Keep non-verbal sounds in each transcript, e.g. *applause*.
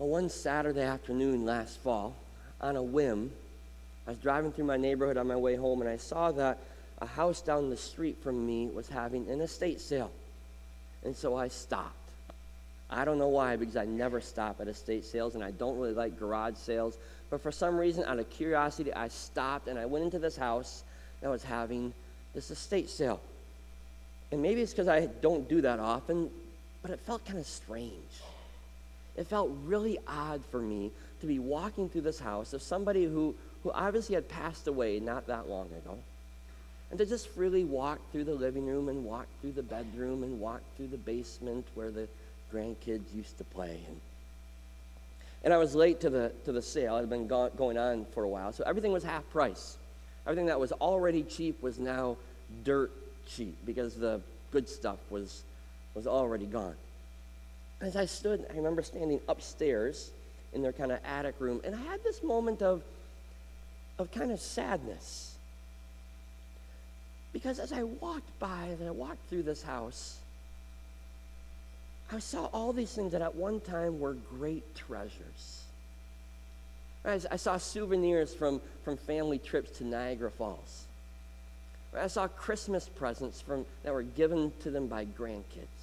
Well, one Saturday afternoon last fall, on a whim, I was driving through my neighborhood on my way home and I saw that a house down the street from me was having an estate sale. And so I stopped. I don't know why, because I never stop at estate sales and I don't really like garage sales. But for some reason, out of curiosity, I stopped and I went into this house that was having this estate sale. And maybe it's because I don't do that often, but it felt kind of strange. It felt really odd for me to be walking through this house of somebody who, who obviously had passed away not that long ago. And to just freely walk through the living room and walk through the bedroom and walk through the basement where the grandkids used to play. And, and I was late to the, to the sale. It had been go- going on for a while. So everything was half price. Everything that was already cheap was now dirt cheap because the good stuff was, was already gone. As I stood, I remember standing upstairs in their kind of attic room, and I had this moment of, of kind of sadness. Because as I walked by, as I walked through this house, I saw all these things that at one time were great treasures. I saw souvenirs from, from family trips to Niagara Falls. I saw Christmas presents from, that were given to them by grandkids.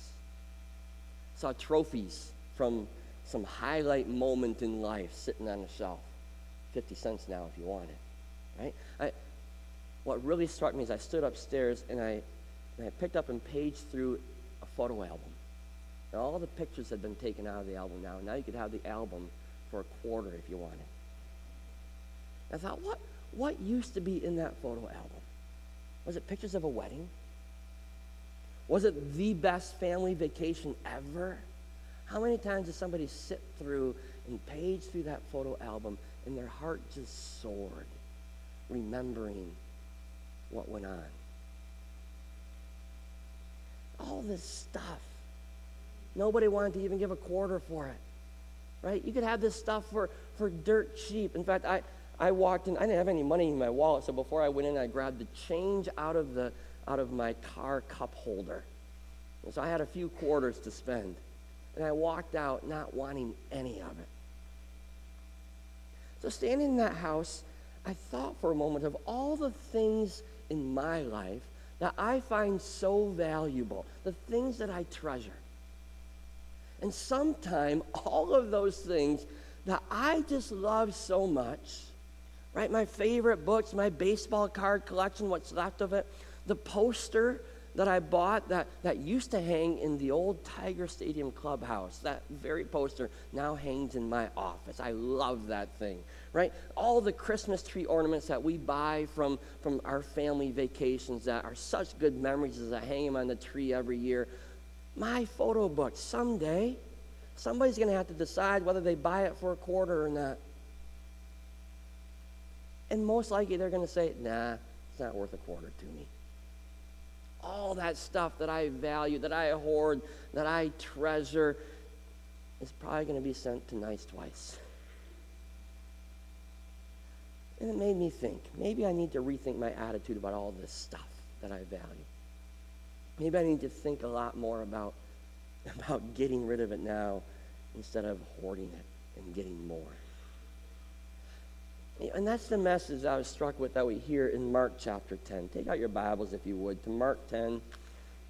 Saw trophies from some highlight moment in life sitting on the shelf. 50 cents now if you want it. Right? I, what really struck me is I stood upstairs and I, and I picked up and paged through a photo album. And all the pictures had been taken out of the album now. Now you could have the album for a quarter if you wanted. I thought, what, what used to be in that photo album? Was it pictures of a wedding? Was it the best family vacation ever? How many times does somebody sit through and page through that photo album and their heart just soared, remembering what went on? All this stuff. Nobody wanted to even give a quarter for it. Right? You could have this stuff for, for dirt cheap. In fact, I, I walked in, I didn't have any money in my wallet, so before I went in, I grabbed the change out of, the, out of my car cup holder. And so I had a few quarters to spend. And I walked out not wanting any of it. So standing in that house, I thought for a moment of all the things in my life that I find so valuable, the things that I treasure. And sometime *laughs* all of those things that I just love so much right? My favorite books, my baseball card collection, what's left of it, the poster that I bought that, that used to hang in the old Tiger Stadium clubhouse. That very poster now hangs in my office. I love that thing, right? All the Christmas tree ornaments that we buy from, from our family vacations that are such good memories as I hang them on the tree every year. My photo book, someday, somebody's going to have to decide whether they buy it for a quarter or not. And most likely they're going to say, nah, it's not worth a quarter to me. All that stuff that I value, that I hoard, that I treasure, is probably going to be sent to nice twice. And it made me think maybe I need to rethink my attitude about all this stuff that I value. Maybe I need to think a lot more about, *laughs* about getting rid of it now instead of hoarding it and getting more. And that's the message I was struck with that we hear in Mark chapter 10. Take out your Bibles, if you would, to Mark 10.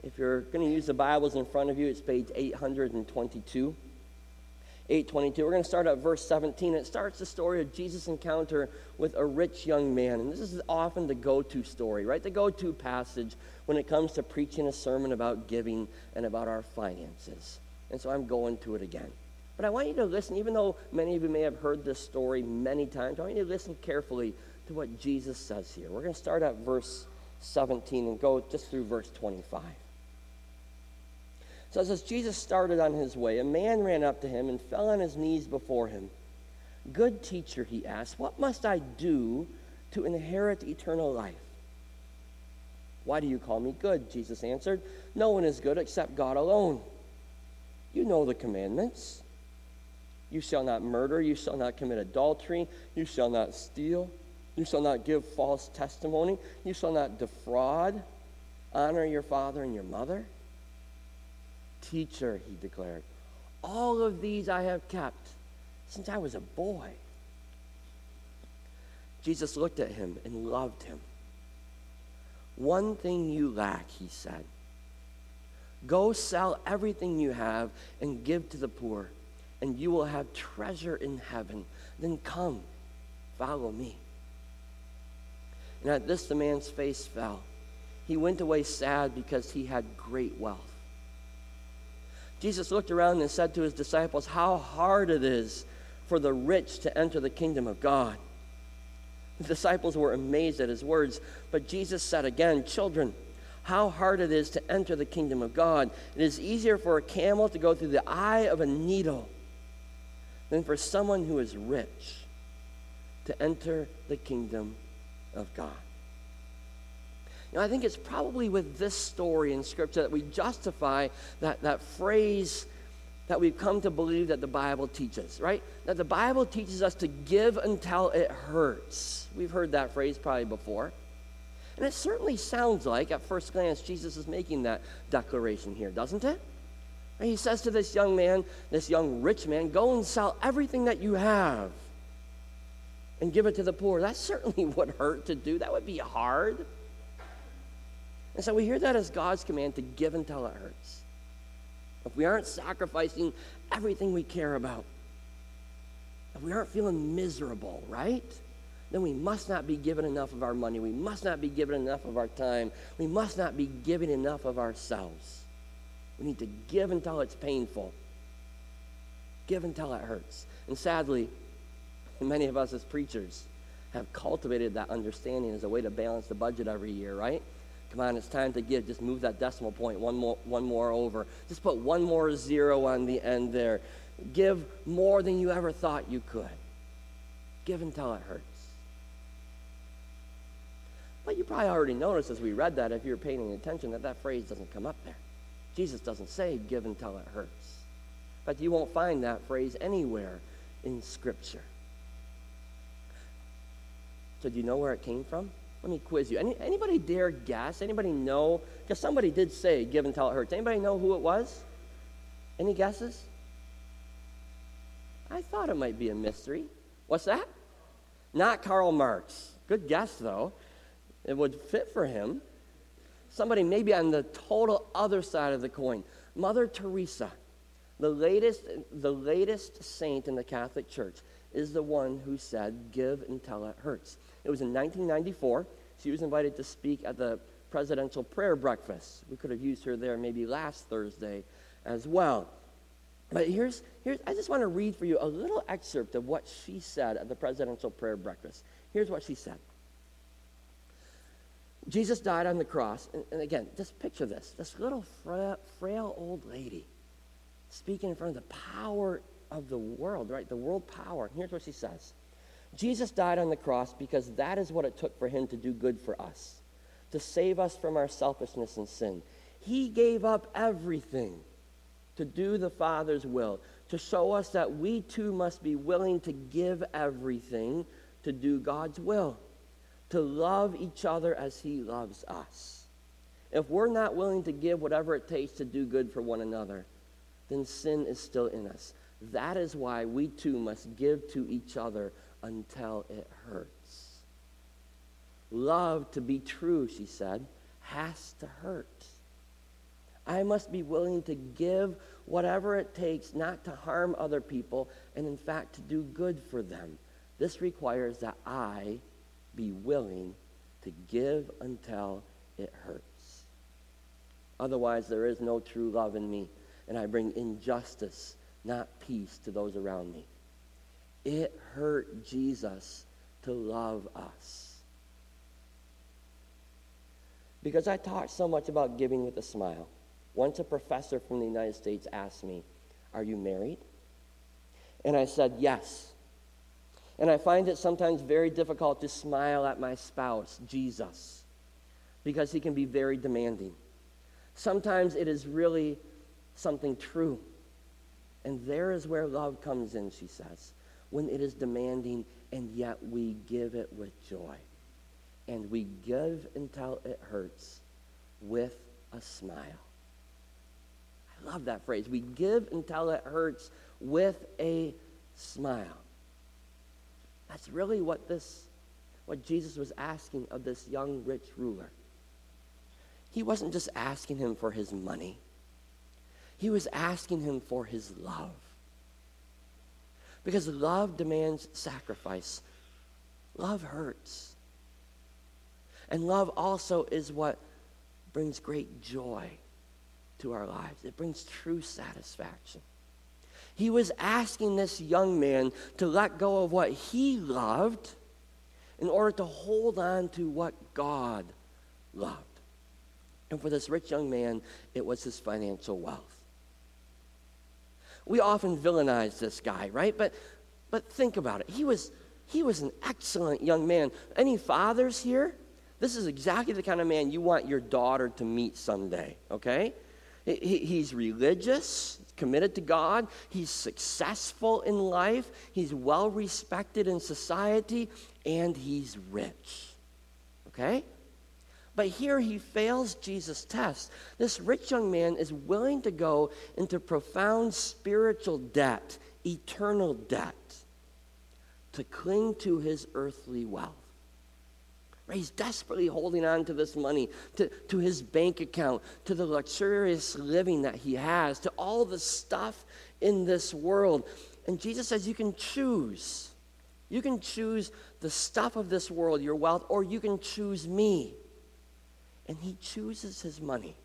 If you're going to use the Bibles in front of you, it's page 822. 822. We're going to start at verse 17. It starts the story of Jesus' encounter with a rich young man. And this is often the go to story, right? The go to passage when it comes to preaching a sermon about giving and about our finances. And so I'm going to it again. But I want you to listen, even though many of you may have heard this story many times, I want you to listen carefully to what Jesus says here. We're going to start at verse 17 and go just through verse 25. So as Jesus started on his way, a man ran up to him and fell on his knees before him. Good teacher, he asked, what must I do to inherit eternal life? Why do you call me good? Jesus answered. No one is good except God alone. You know the commandments you shall not murder. You shall not commit adultery. You shall not steal. You shall not give false testimony. You shall not defraud. Honor your father and your mother. Teacher, he declared, all of these I have kept since I was a boy. Jesus looked at him and loved him. One thing you lack, he said. Go sell everything you have and give to the poor, and you will have treasure in heaven. Then come, follow me. And at this, the man's face fell. He went away sad because he had great wealth. Jesus looked around and said to his disciples, How hard it is for the rich to enter the kingdom of God. The disciples were amazed at his words, but Jesus said again, Children, how hard it is to enter the kingdom of God. It is easier for a camel to go through the eye of a needle than for someone who is rich to enter the kingdom of God. Know, I think it's probably with this story in Scripture that we justify that, that phrase that we've come to believe that the Bible teaches, right? That the Bible teaches us to give until it hurts. We've heard that phrase probably before. And it certainly sounds like, at first glance, Jesus is making that declaration here, doesn't it? And he says to this young man, this young rich man, go and sell everything that you have and give it to the poor. That certainly *laughs* would hurt to do. That would be hard. And so we hear that as God's command to give until it hurts. If we aren't sacrificing everything we care about, if we aren't feeling miserable, right? Then we must not be given enough of our money. We must not be given enough of our time. We must not be giving enough of ourselves. We need to give until it's painful. Give until it hurts. And sadly, *laughs* many of us as preachers have cultivated that understanding as a way to balance the budget every year, right? Come on, it's time to give. Just move that decimal point one more, one more over. Just put one more zero on the end there. Give more than you ever thought you could. Give until it hurts. But you probably already noticed as we read that, if you're paying attention, that that phrase doesn't come up there. Jesus doesn't say, give until it hurts. But you won't find that phrase anywhere in Scripture. So, do you know where it came from? Let me quiz you. Any, anybody dare guess? Anybody know? Because somebody did say, give until it hurts. Anybody know who it was? Any guesses? I thought it might be a mystery. What's that? Not Karl Marx. Good guess, though. It would fit for him. Somebody maybe on the total other side of the coin. Mother Teresa, the latest, the latest saint in the Catholic Church, is the one who said, Give until it hurts. It was in 1994. She was invited to speak at the presidential prayer breakfast. We could have used her there maybe last Thursday as well. But here's, here's I just want to read for you a little excerpt of what she said at the presidential prayer breakfast. Here's what she said Jesus died on the cross. And, and again, just picture this this little frail, frail old lady speaking in front of the power of the world, right? The world power. Here's what she says Jesus died on the cross because that is what it took for him to do good for us, to save us from our selfishness and sin. He gave up everything to do the Father's will, to show us that we too must be willing to give everything to do God's will, to love each other as He loves us. If we're not willing to give whatever it takes to do good for one another, then sin is still in us. That is why we too must give to each other until it hurts. Love, to be true, she said, has to hurt. I must be willing to give whatever it takes not to harm other people and, in fact, to do good for them. This requires that I be willing to give until it hurts. Otherwise, there is no true love in me, and I bring injustice, not peace, to those around me. It hurt Jesus to love us. Because I talk so much about giving with a smile. Once a professor from the United States asked me, Are you married? And I said, Yes. And I find it sometimes very difficult to smile at my spouse, Jesus, because he can be very demanding. Sometimes it is really something true. And there is where love comes in, she says when it is demanding, and yet we give it with joy. And we give until it hurts with a smile. I love that phrase. We give until it hurts with a smile. That's really what this what Jesus was asking of this young rich ruler. He wasn't just asking him for his money. He was asking him for his love. Because love demands sacrifice. Love hurts. And love also is what brings great joy to our lives. It brings true satisfaction. He was asking this young man to let go of what he loved in order to hold on to what God loved. And for this rich young man, it was his financial wealth. We often villainize this guy, right? But, but think about it. He was, he was an excellent young man. Any fathers here? This is exactly the kind of man you want your daughter to meet someday, okay? He, he's religious, committed to God, he's successful in life, he's well respected in society, and he's rich, okay? But here he fails Jesus' test. This rich young man is willing to go into profound spiritual debt, eternal debt, to cling to his earthly wealth. He's desperately holding on to this money, to, to his bank account, to the luxurious living that he has, to all the stuff in this world. And Jesus says, You can choose. You can choose the stuff of this world, your wealth, or you can choose me and he chooses his money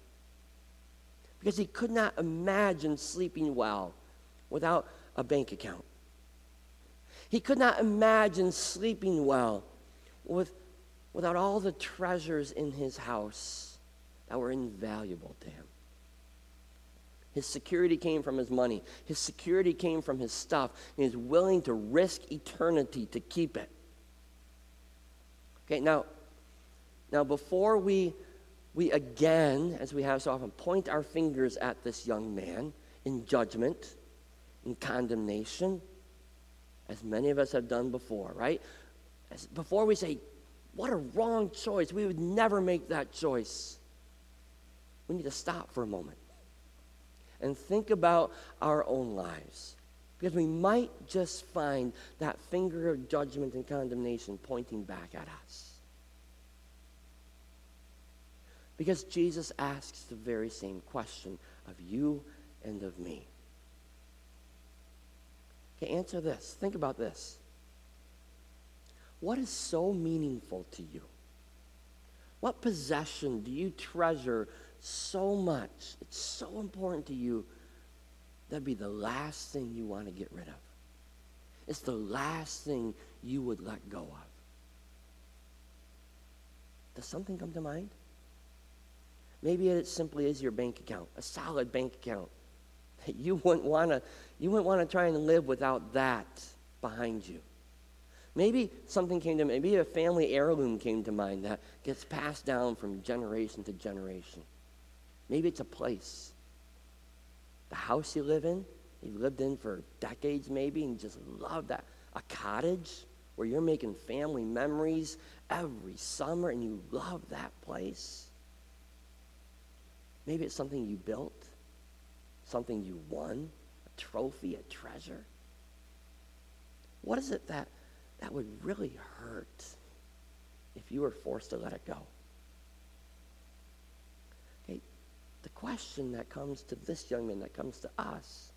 because he could not imagine sleeping well without a bank account. He could not imagine sleeping well with, without all the treasures in his house that were invaluable to him. His security came from his money. His security came from his stuff. And he's willing to risk eternity to keep it. Okay, now, now before we we again, as we have so often, point our fingers at this young man in judgment, in condemnation, as many of us have done before, right? As, before we say, what a wrong choice, we would never make that choice. We need to stop for a moment and think about our own lives. Because we might just find that finger of judgment and condemnation pointing back at us. Because Jesus asks the very same question of you and of me. Okay, answer this. Think about this. What is so meaningful to you? What possession do you treasure so much? It's so important to you that'd be the last thing you want to get rid of. It's the last thing you would let go of. Does something come to mind? Maybe it simply is your bank account, a solid bank account. That you wouldn't want to you wouldn't want to try and live without that behind you. Maybe something came to maybe a family heirloom came to mind that gets passed down from generation to generation. Maybe it's a place. The house you live in, you lived in for decades maybe, and just love that. A cottage where you're making family memories every summer and you love that place. Maybe it's something you built, something you won, a trophy, a treasure. What is it that, that would really hurt if you were forced to let it go? Okay, the question that comes to this young man, that comes to us,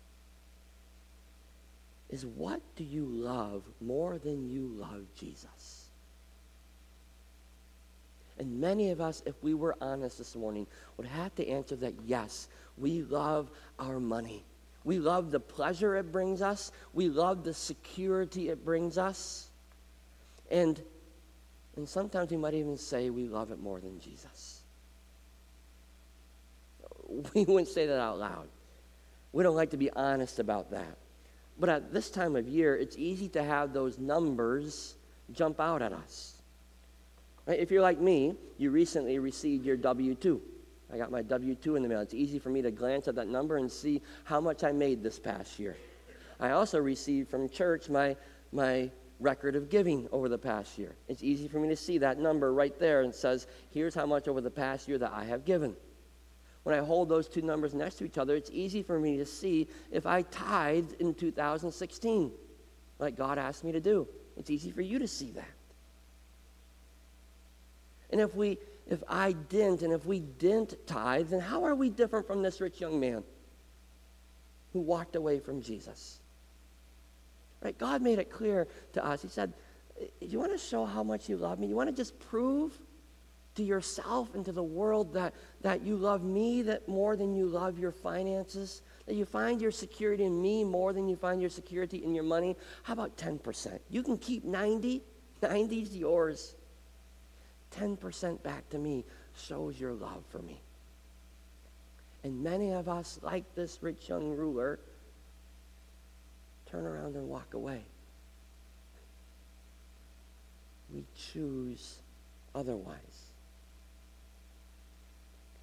is what do you love more than you love Jesus? And many of us, if we were honest this morning, would have to answer that yes, we love our money. We love the pleasure it brings us. We love the security it brings us. And, and sometimes we might even say we love it more than Jesus. *laughs* We wouldn't say that out loud. We don't like to be honest about that. But at this time of year, it's easy to have those numbers jump out at us. Right? If you're like me, you recently received your W 2. I got my W 2 in the mail. It's easy for me to glance at that number and see how much I made this past year. I also received from church my, my record of giving over the past year. It's easy for me to see that number right there and says, here's how much over the past year that I have given. When I hold those two numbers next to each other, it's easy for me to see if I tithed in 2016. like God asked me to do. It's easy for you to see that. And if we if I didn't and if we didn't tithe, then how are we different from this rich young man who walked away from Jesus? Right? God made it clear to us. He said, You want to show how much you love me? You want to just prove to yourself and to the world that, that you love me that more than you love your finances? That you find your security in me more than you find your security in your money? How about 10%? You can keep 90, 90 is yours. 10% back to me shows your love for me. And many of us, like this rich young ruler, turn around and walk away. We choose otherwise.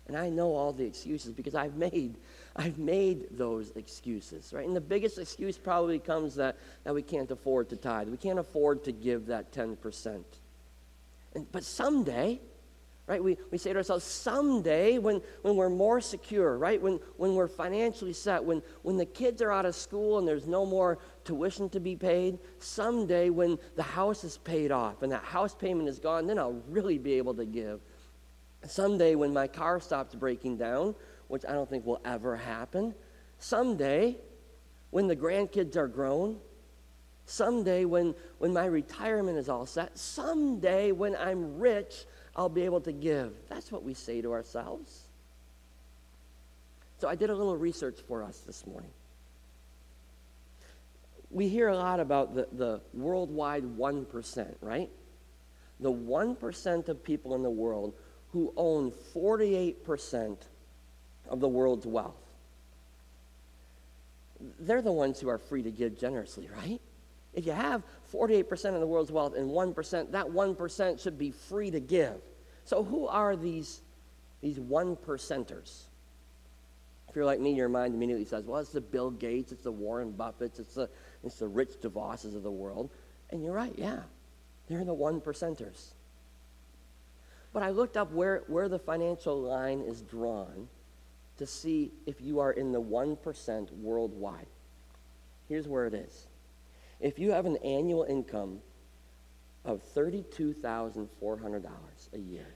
And I know all the excuses because I've made I've made those excuses, right? And the biggest excuse probably comes that, that we can't afford to tithe. We can't afford to give that 10%. And, but someday, right, we, we say to ourselves, someday when, when we're more secure, right, when, when we're financially set, when, when the kids are out of school and there's no more tuition to be paid, someday when the house is paid off and that house payment is gone, then I'll really be able to give. Someday when my car stops breaking down, which I don't think will ever happen, someday when the grandkids are grown, Someday, when, when my retirement is all set, someday when I'm rich, I'll be able to give. That's what we say to ourselves. So I did a little research for us this morning. We hear a lot about the, the worldwide 1%, right? The 1% of people in the world who own 48% of the world's wealth. They're the ones who are free to give generously, right? If you have 48% of the world's wealth and 1%, that 1% should be free to give. So who are these, these one percenters? If you're like me, your mind immediately says, well, it's the Bill Gates, it's the Warren Buffetts, it's the, it's the Rich DeVosses of the world. And you're right, yeah. They're the one percenters. But I looked up where, where the financial line is drawn to see if you are in the 1% worldwide. Here's where it is if you have an annual income of $32,400 a year,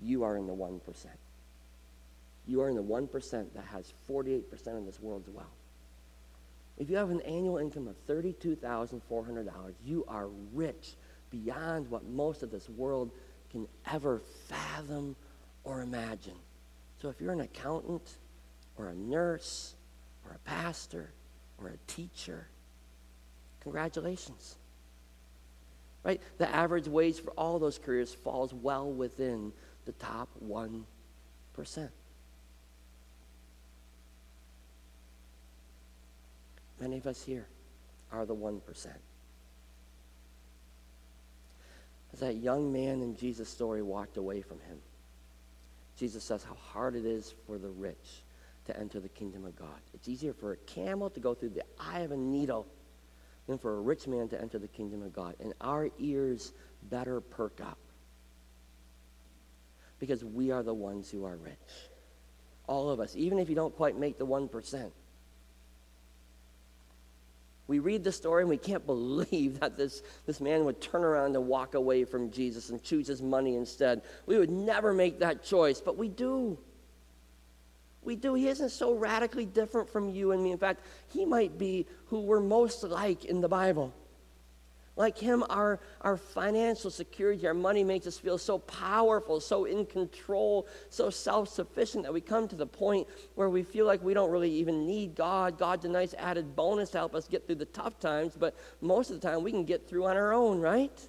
you are in the 1%. You are in the 1% that has 48% of this world's wealth. If you have an annual income of $32,400, you are rich beyond what most of this world can ever fathom or imagine. So if you're an accountant or a nurse or a pastor or a teacher, Congratulations. Right? The average wage for all those careers falls well within the top 1%. Many of us here are the 1%. As that young man in Jesus' story walked away from him, Jesus says how hard it is for the rich to enter the kingdom of God. It's easier for a camel to go through the eye of a needle than for a rich man to enter the kingdom of God. And our ears better perk up because we are the ones who are rich. All of us, even if you don't quite make the 1%. We read the story and we can't *laughs* believe that this, this man would turn around and walk away from Jesus and choose his money instead. We would never make that choice, but we do. We do. He isn't so radically different from you and me. In fact, he might be who we're most like in the Bible. Like him, our, our financial security, our money makes us feel so powerful, so in control, so self sufficient that we come to the point where we feel like we don't really even need God. God's a nice added bonus to help us get through the tough times, but most of the time we can get through on our own, right?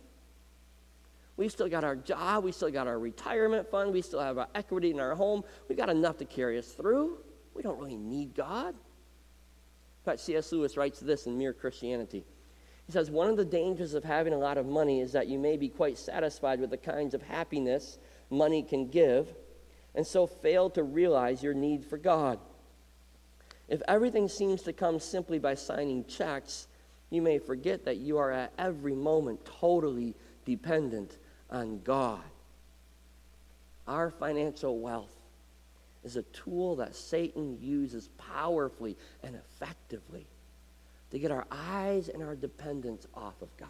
We still got our job. We still got our retirement fund. We still have our equity in our home. We've got enough to carry us through. We don't really need God. In fact, C.S. Lewis writes this in Mere Christianity. He says, One of the dangers of having a lot of money is that you may be quite satisfied with the kinds of happiness money can give, and so fail to realize your need for God. If everything seems to come simply by signing checks, you may forget that you are at every moment totally dependent on God. Our financial wealth is a tool that Satan uses powerfully and effectively to get our eyes and our dependence off of God.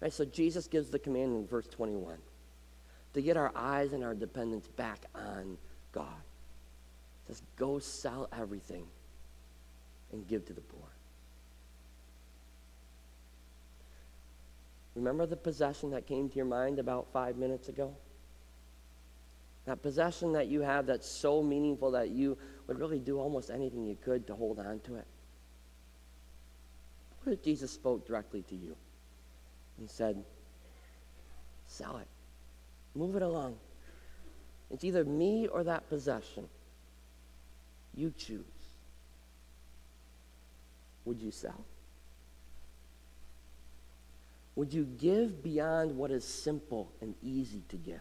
Right, so Jesus gives the command in verse 21 to get our eyes and our dependence back on God. He says, go sell everything and give to the poor. Remember the possession that came to your mind about five minutes ago? That possession that you have that's so meaningful that you would really do almost anything you could to hold on to it. What if Jesus spoke directly to you and said, Sell it, move it along. It's either me or that possession. You choose. Would you sell? Would you give beyond what is simple and easy to give?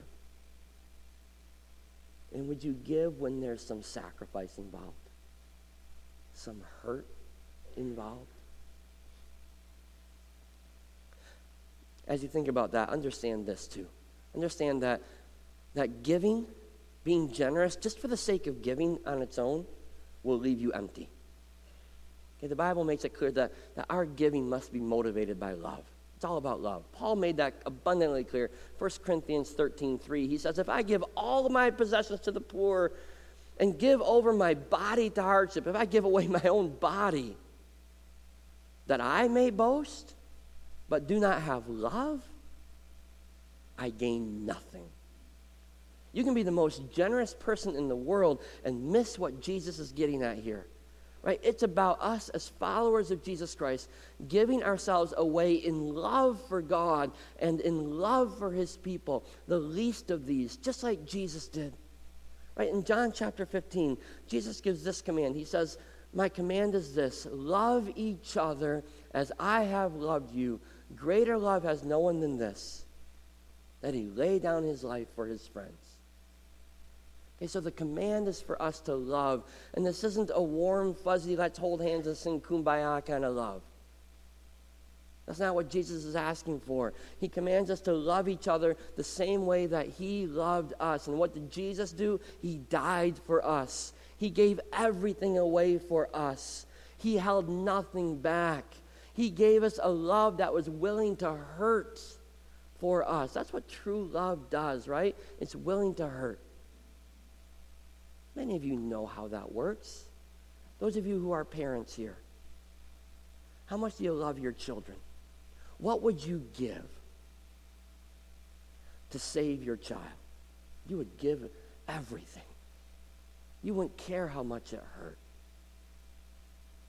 And would you give when there's some sacrifice involved? Some hurt involved? As you think about that, understand this too. Understand that, that giving, being generous, just for the sake of giving on its own, will leave you empty. Okay, the Bible makes it clear that, that our giving must be motivated by love. It's all about love. Paul made that abundantly clear. 1 Corinthians 13 3, he says, If I give all of my possessions to the poor and give over my body to hardship, if I give away my own body, that I may boast, but do not have love, I gain nothing. You can be the most generous person in the world and miss what Jesus is getting at here right? It's about us as followers of Jesus Christ giving ourselves away in love for God and in love for his people, the least of these, just like Jesus did. Right? In John chapter 15, Jesus gives this command. He says, My command is this love each other as I have loved you. Greater love has no one than this, that he lay down his life for his friends. Okay, so the command is for us to love. And this isn't a warm, fuzzy, let's hold hands and sing kumbaya kind of love. That's not what Jesus is asking for. He commands us to love each other the same way that He loved us. And what did Jesus do? He died for us, He gave everything away for us, He held nothing back. He gave us a love that was willing to hurt for us. That's what true love does, right? It's willing to hurt. Many of you know how that works. Those of you who are parents here, how much do you love your children? What would you give to save your child? You would give everything. You wouldn't care how much it hurt.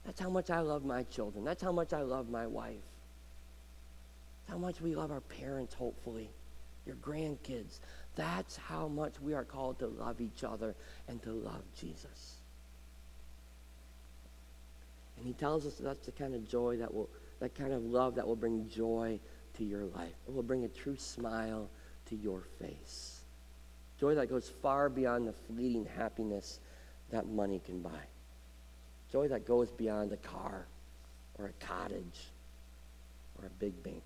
That's how much I love my children. That's how much I love my wife. That's how much we love our parents, hopefully, your grandkids. That's how much we are called to love each other and to love Jesus. And he tells us that that's the kind of joy that will, that kind of love that will bring joy to your life. It will bring a true smile to your face. Joy that goes far beyond the fleeting happiness that money can buy. Joy that goes beyond a car or a cottage or a big bank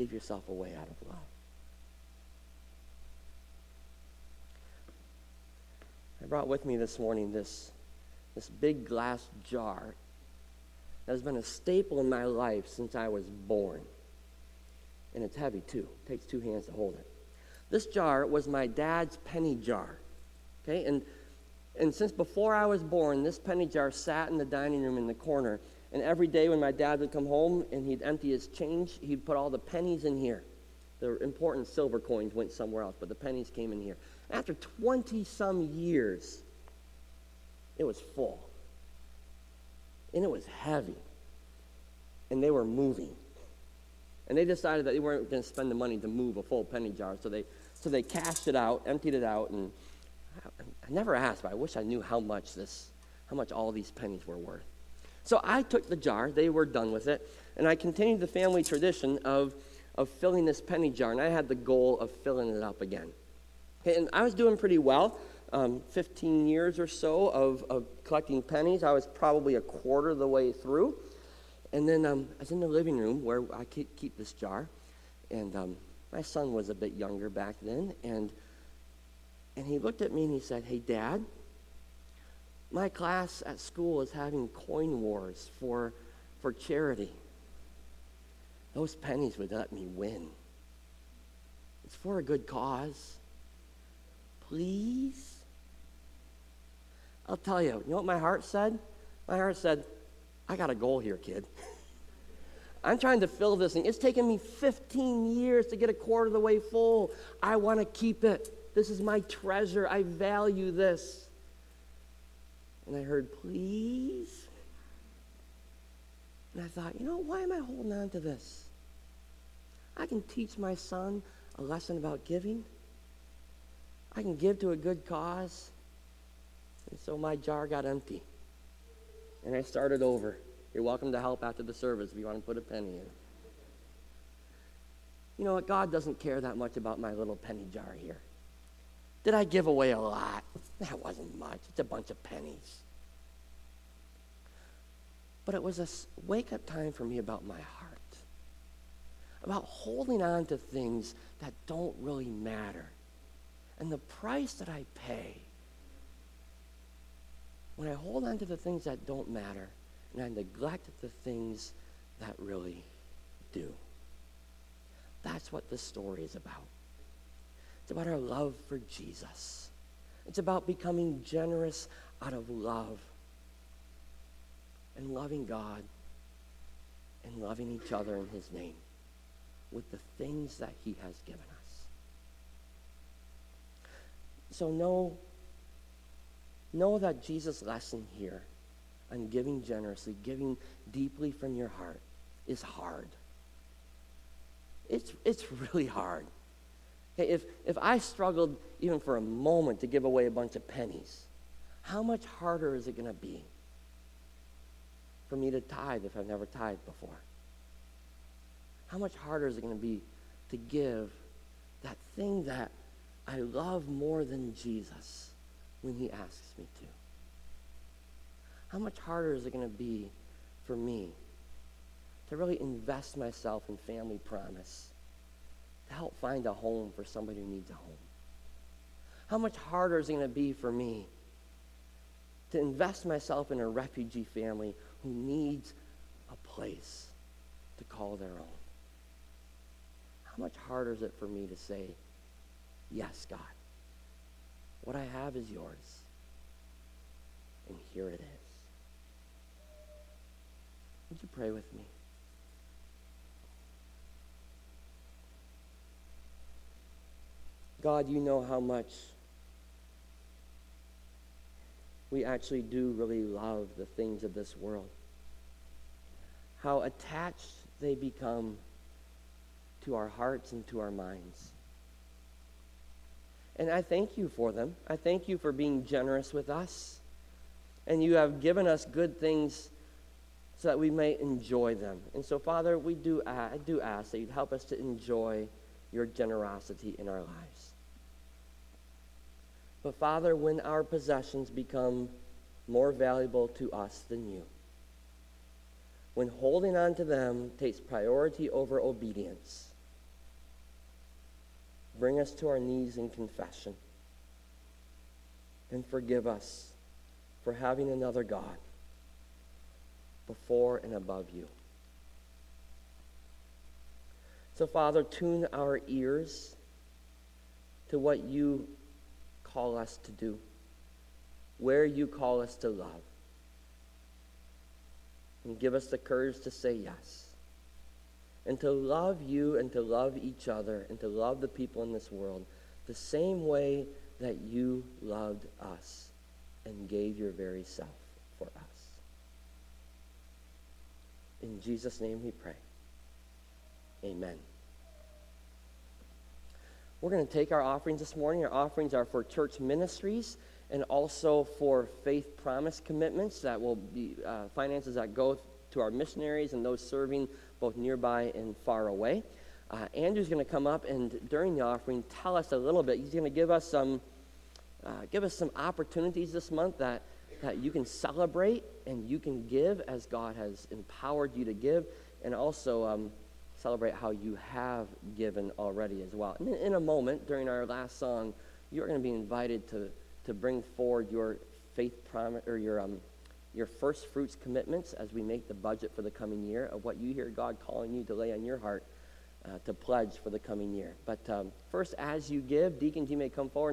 give yourself away out of love. I brought with me this morning this, this big glass jar that has been a staple in my life since I was born. And it's heavy too. It takes two hands to hold it. This jar was my dad's penny jar. Okay? And and since before I was born, this penny jar sat in the dining room in the corner and every day when my dad would come home and he'd empty his change, he'd put all the pennies in here. The important silver coins went somewhere else, but the pennies came in here. After 20 some years, it was full. And it was heavy. And they were moving. And they decided that they weren't going to spend the money to move a full penny jar. So they, so they cashed it out, emptied it out, and I, I never asked, but I wish I knew how much this, how much all these pennies were worth. So I took the jar, they were done with it, and I continued the family tradition of, of filling this penny jar, and I had the goal of filling it up again. And I was doing pretty well. Um, 15 years or so of, of collecting pennies. I was probably a quarter of the way through. And then um, I was in the living room where I keep, keep this jar. And um, my son was a bit younger back then. And, and he looked at me and he said, Hey, Dad, My class at school is having coin wars for, for charity. Those pennies would let me win. It's for a good cause. Please? I'll tell you, you know what my heart said? My heart said, I got a goal here, kid. *laughs* I'm trying to fill this thing. It's taken me 15 years to get a quarter of the way full. I want to keep it. This is my treasure. I value this. And I heard, please. And I thought, you know, why am I holding on to this? I can teach my son a lesson about giving. I can give to a good cause. And so my jar got empty. And I started over. You're welcome to help after the service if you want to put a penny in. You know what? God doesn't care that much about my little penny jar here. Did I give away a lot? That wasn't much. It's a bunch of pennies. But it was a wake up time for me about my heart, about holding on to things that don't really matter, and the price that I pay when I hold on to the things that don't matter and I neglect the things that really do. That's what this story is about. It's about our love for Jesus. It's about becoming generous out of love and loving God and loving each other in his name with the things that he has given us. So know, know that Jesus' lesson here on giving generously, giving deeply from your heart is hard. It's, it's *laughs* really hard. Okay, if, if I struggled even for a moment to give away a bunch of pennies, how much harder is it going to be for me to tithe if I've never tithed before? How much harder is it going to be to give that thing that I love more than Jesus when he asks me to? How much harder is it going to be for me to really invest myself in family promise, help find a home for somebody who needs a home? How much harder is it going to be for me to invest myself in a refugee family who needs a place to call their own? How much harder is it for me to say, Yes, God, what I have is yours, and here it is? Would you pray with me? God, you know how much we actually do really love the things of this world. How attached they become to our hearts and to our minds. And I thank you for them. I thank you for being generous with us. And you have given us good things so that we may enjoy them. And so, Father, we do, I do ask that you'd help us to enjoy your generosity in our lives. But, Father, when our possessions become more valuable to us than you, when holding on to them takes priority over obedience, bring us to our knees in confession and forgive us for having another God before and above you. So, Father, tune our ears to what you call us to do, where you call us to love. And give us the courage to say yes. And to love you and to love each other and to love the people in this world the same way that you loved us and gave your very self for us. In Jesus' name we pray. Amen. We're going to take our offerings this morning. Our offerings are for church ministries and also for faith promise commitments that will be uh, finances that go to our missionaries and those serving both nearby and far away. Uh, Andrew's going to come up and during the offering tell us a little bit. He's going to give us some uh, give us some opportunities this month that that you can celebrate and you can give as God has empowered you to give, and also um, celebrate how you have given already as well. And in a moment, during our last song, you're going to be invited to, to bring forward your faith promise or your um, your first fruits commitments as we make the budget for the coming year of what you hear God calling you to lay on your heart uh, to pledge for the coming year. But um, first, as you give, deacons, you may come forward